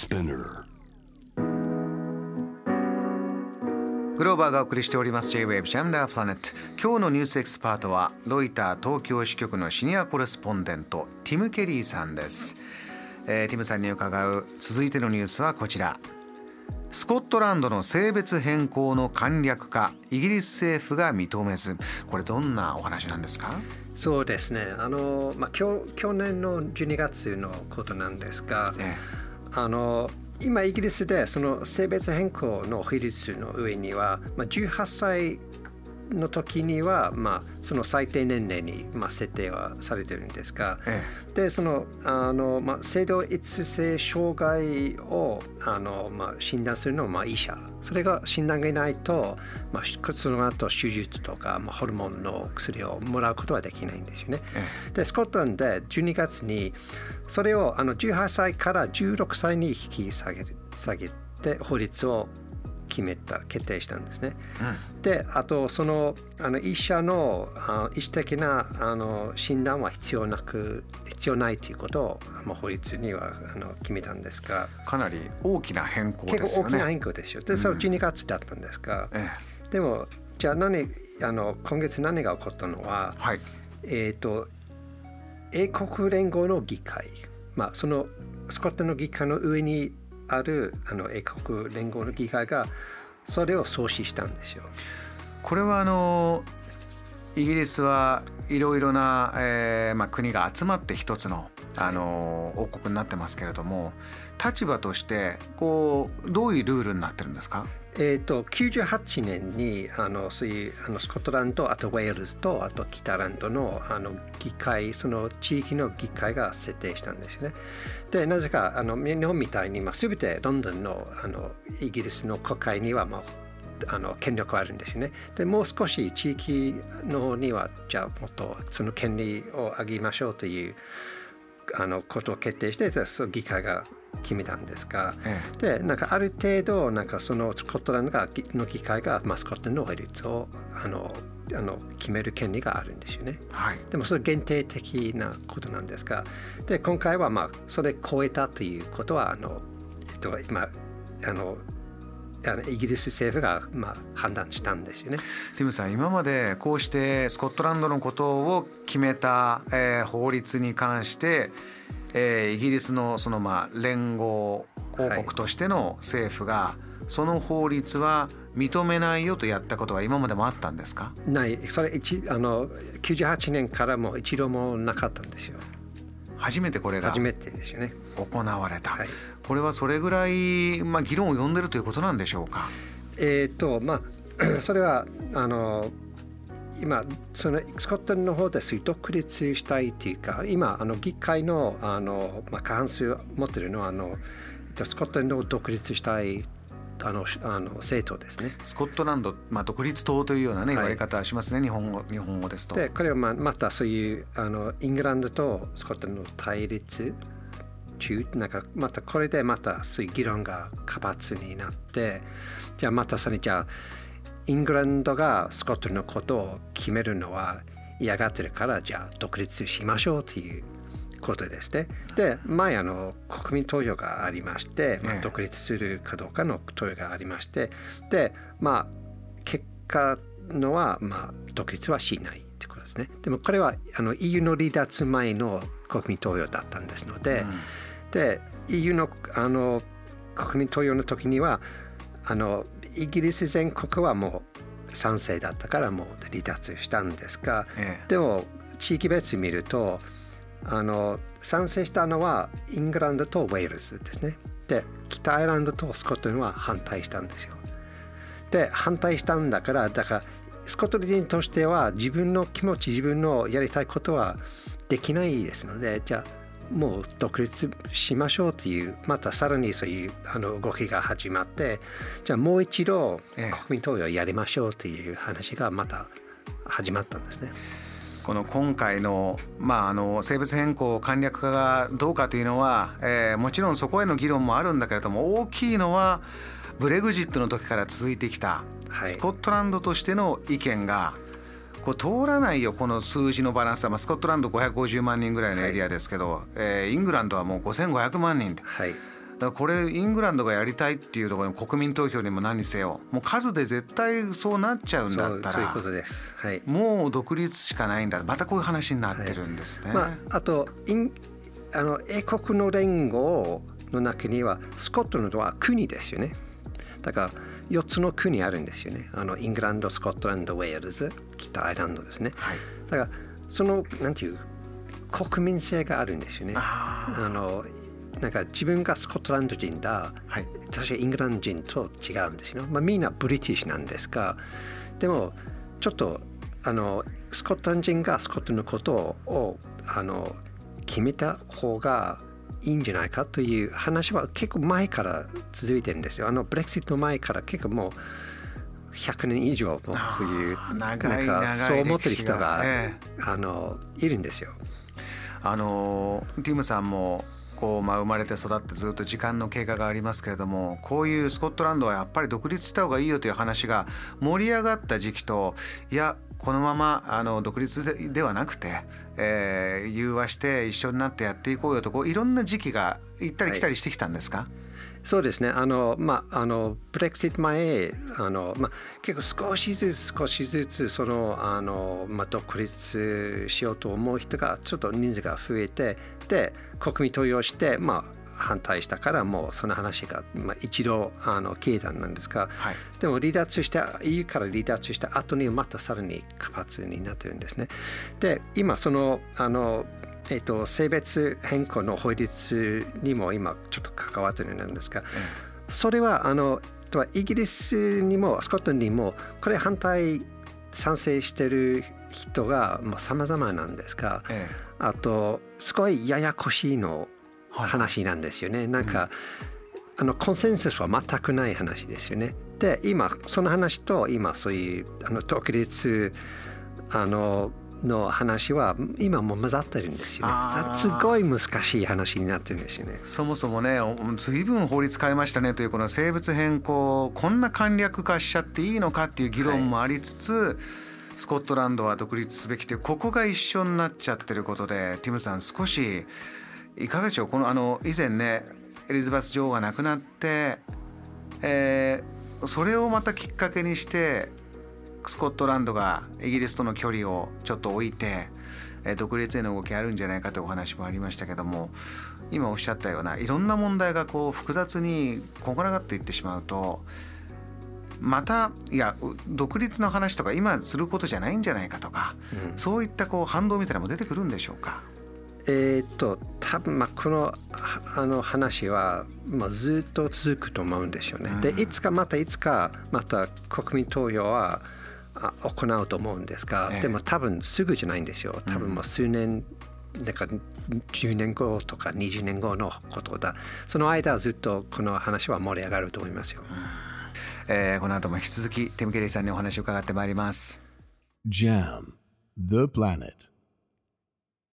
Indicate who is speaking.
Speaker 1: Spinner.
Speaker 2: グローバーがお送りしております。J-Wave ジャムダープラネット今日のニュースエキスパートはロイター東京支局のシニアコレスポンデントティム・ケリーさんです、えーティムさんに伺う続いてのニュースはこちら。スコットランドの性別変更の簡略化イギリス政府が認めず。これどんなお話なんですか？
Speaker 3: そうですね。あの、まあ、去去年の12月のことなんですが、
Speaker 2: え
Speaker 3: あの今イギリスでその性別変更の比率の上には、まあ、18歳の時には、まあ、その最低年齢に、まあ、設定はされてるんですが、
Speaker 2: え
Speaker 3: でそのあの、まあ、性同一性障害をあの、まあ、診断するのは、まあ、医者。それが診断がいないと、まあ、しその後手術とか、まあ、ホルモンの薬をもらうことはできないんですよね。
Speaker 2: え
Speaker 3: でスコットランドで12月にそれをあの18歳から16歳に引き下げる下げて法律を決めた決定したんですね。であとそのあの医者のあ医師的なあの診断は必要なく必要ないということをまあ法律にはあの決めたんですが。
Speaker 2: かなり大きな変更ですよね。
Speaker 3: 結構大きな変更ですよ。でそれ12月だったんですが、
Speaker 2: え
Speaker 3: でもじゃあ何あの今月何が起こったのは
Speaker 2: え、はい。
Speaker 3: えー、と英国連合の議会、まあ、そのスコットの議会の上にあるあの英国連合の議会がそれを創始したんですよ。
Speaker 2: これはあのイギリスはいろいろな、えーまあ、国が集まって一つのあの王国になってますけれども立場としてこうどういうルールになってるんですか？
Speaker 3: えー、と98年にあのそういうあのスコットランドあとウェールズとあと北ランドのあの議会その地域の議会が設定したんですよね。でなぜかあの日本みたいに、まあ、全てロンドンのあのイギリスの国会には、まあ、あの権力はあるんですよね。でもう少し地域の方にはじゃあもっとその権利を上げましょうというあのことを決定してその議会が決めたんですが。
Speaker 2: え
Speaker 3: でなんかある程度なんかそのスコットランドがの議会が、まあ、スコットの法律をあのあの決める権利があるんですよね。
Speaker 2: えはい
Speaker 3: でもそれ限定的なことなんですがで今回はまあそれ超えたということはあの、えっと、今あのあのイギリス政府がまあ判断したんですよね。
Speaker 2: ティムさん今までこうしてスコットランドのことを決めた、えー法律に関して、えーイギリスのそのまあ連合王国としての政府が、その法律は認めないよとやったことは今までもあったんですか？
Speaker 3: ないそれ一あの98年からも一度もなかったんですよ。
Speaker 2: 初めてこれが
Speaker 3: 初めてですよね。
Speaker 2: 行われた、
Speaker 3: はい。
Speaker 2: これはそれぐらい、まあ、議論を呼んでるということなんでしょうか？
Speaker 3: えーとまあ、それはあの今そのスコットランドの方で独立したいというか今あの議会のあの、まあ、過半数を持っているのはあの、えっと、スコットランドを独立したいあのあの政党ですね。
Speaker 2: スコットランド、まあ、独立党というような、ね、
Speaker 3: はい
Speaker 2: 言われ方はしますね、日本語日本語ですと。
Speaker 3: でこれはまあまたそういうあのイングランドとスコットランドの対立中なんかまたこれでまたそういう議論が活発になってじゃあまたそれじゃあイングランドがスコットランドのことを決めるのは嫌がってるからじゃあ独立しましょうということですね。で前あの国民投票がありまして、まあ、
Speaker 2: ええ
Speaker 3: 独立するかどうかの投票がありましてでまあ結果のは、まあ、独立はしないということですね。でもこれはあの EU の離脱前の国民投票だったんですので、で EU のあの国民投票の時にはあのイギリス全国はもう賛成だったからもう離脱したんですが、
Speaker 2: ええ
Speaker 3: でも地域別見るとあの賛成したのはイングランドとウェールズですね。で北アイルランドとスコットランドは反対したんですよ。で反対したんだからだからスコットランド人としては自分の気持ち自分のやりたいことはできないですのでじゃあもう独立しましょうというまたさらにそういうあの動きが始まってじゃあもう一度
Speaker 2: ええ
Speaker 3: 国民投票やりましょうという話がまた始まったんですね。
Speaker 2: この今回の,、まあ、あの性別変更簡略化がどうかというのは、えーもちろんそこへの議論もあるんだけれども大きいのはブレグジットの時から続いてきた
Speaker 3: はい。
Speaker 2: スコットランドとしての意見がこう通らないよこの数字のバランスは、まあ、スコットランド550万人ぐらいのエリアですけど、えーイングランドはもう5500万人。で
Speaker 3: はい
Speaker 2: からこれイングランドがやりたいっていうところに国民投票にも何にせよもう数で絶対そうなっちゃうんだったら
Speaker 3: そういうことです、はい、
Speaker 2: もう独立しかないんだまたこういう話になってるんですね。はい、ま
Speaker 3: あ、あとインあの英国の連合の中にはスコットランドは国ですよね。だから4つの国あるんですよね。あのイングランド、スコットランド、ウェールズ、北アイランドですね。はい、だからそのなんていう国民性があるんですよね。あのなんか自分がスコットランド人だ、はい、私はイングランド人と違うんですよ、まあ、みんなブリティッシュなんですが。でもちょっとあのスコットランド人がスコットのことをあの決めた方がいいんじゃないかという話は結構前から続いてるんですよ。あのブレクシット前から結構もう100年以上もこういうなんかそう思ってる人が、あのいるんですよ。
Speaker 2: あのティムさんもこう、まあ、生まれて育ってずっと時間の経過がありますけれどもこういうスコットランドはやっぱり独立した方がいいよという話が盛り上がった時期といやこのままあの独立ではなくて、えー、融和して一緒になってやっていこうよとこういろんな時期が行ったり来たりしてきたんですか、はい
Speaker 3: そうですねあの、まあ、あのブレクシット前あの、まあ、結構少しずつ少しずつそのあの、まあ、独立しようと思う人がちょっと人数が増えてで国民投票して、まあ、反対したからもうその話が、まあ、一度あの消えたんですが、はい、でも離脱した EU から離脱した後にまたさらに活発になってるんですね。で今そのあのえーと、性別変更の法律にも今ちょっと関わってるんですが、それはあのイギリスにもスコットにもこれ反対賛成してる人がさまざ、まなんですが、ええ、あとすごいややこしいの話なんですよね。はい、なんか、うん、あのコンセンサスは全くない話ですよね。で今その話と今そういうあの独立あのの話は今も混ざってるんですよね。すごい難しい話になってるんですよね。
Speaker 2: そもそもね、随分法律変えましたねというこの生物変更こんな簡略化しちゃっていいのかっていう議論もありつつ、はいスコットランドは独立すべきというここが一緒になっちゃってることでティムさん少しいかがでしょう？このあの以前ねエリザベス女王が亡くなって、えー、それをまたきっかけにしてスコットランドがイギリスとの距離をちょっと置いて、えー、独立への動きあるんじゃないかというお話もありましたけども今おっしゃったようないろんな問題がこう複雑にこんがらがっていってしまうとまたいや独立の話とか今することじゃないんじゃないかとか、うん、そういったこう反動みたいなのも出てくるんでしょうか？
Speaker 3: えー、っと多分まあこのあの話は、まあ、ずっと続くと思うんですよね。うん、でいつかまたいつかまた国民投票は行うと思うんですが、ええ、でも多分すぐじゃないんですよ。多分もう数年、うん、なんか10年後とか20年後のことだ。その間ずっとこの話は盛り上がると思いますよ。うん
Speaker 2: えー、この後も引き続きティム・ケリーさんにお話を伺ってまいります。
Speaker 1: JAM The Planet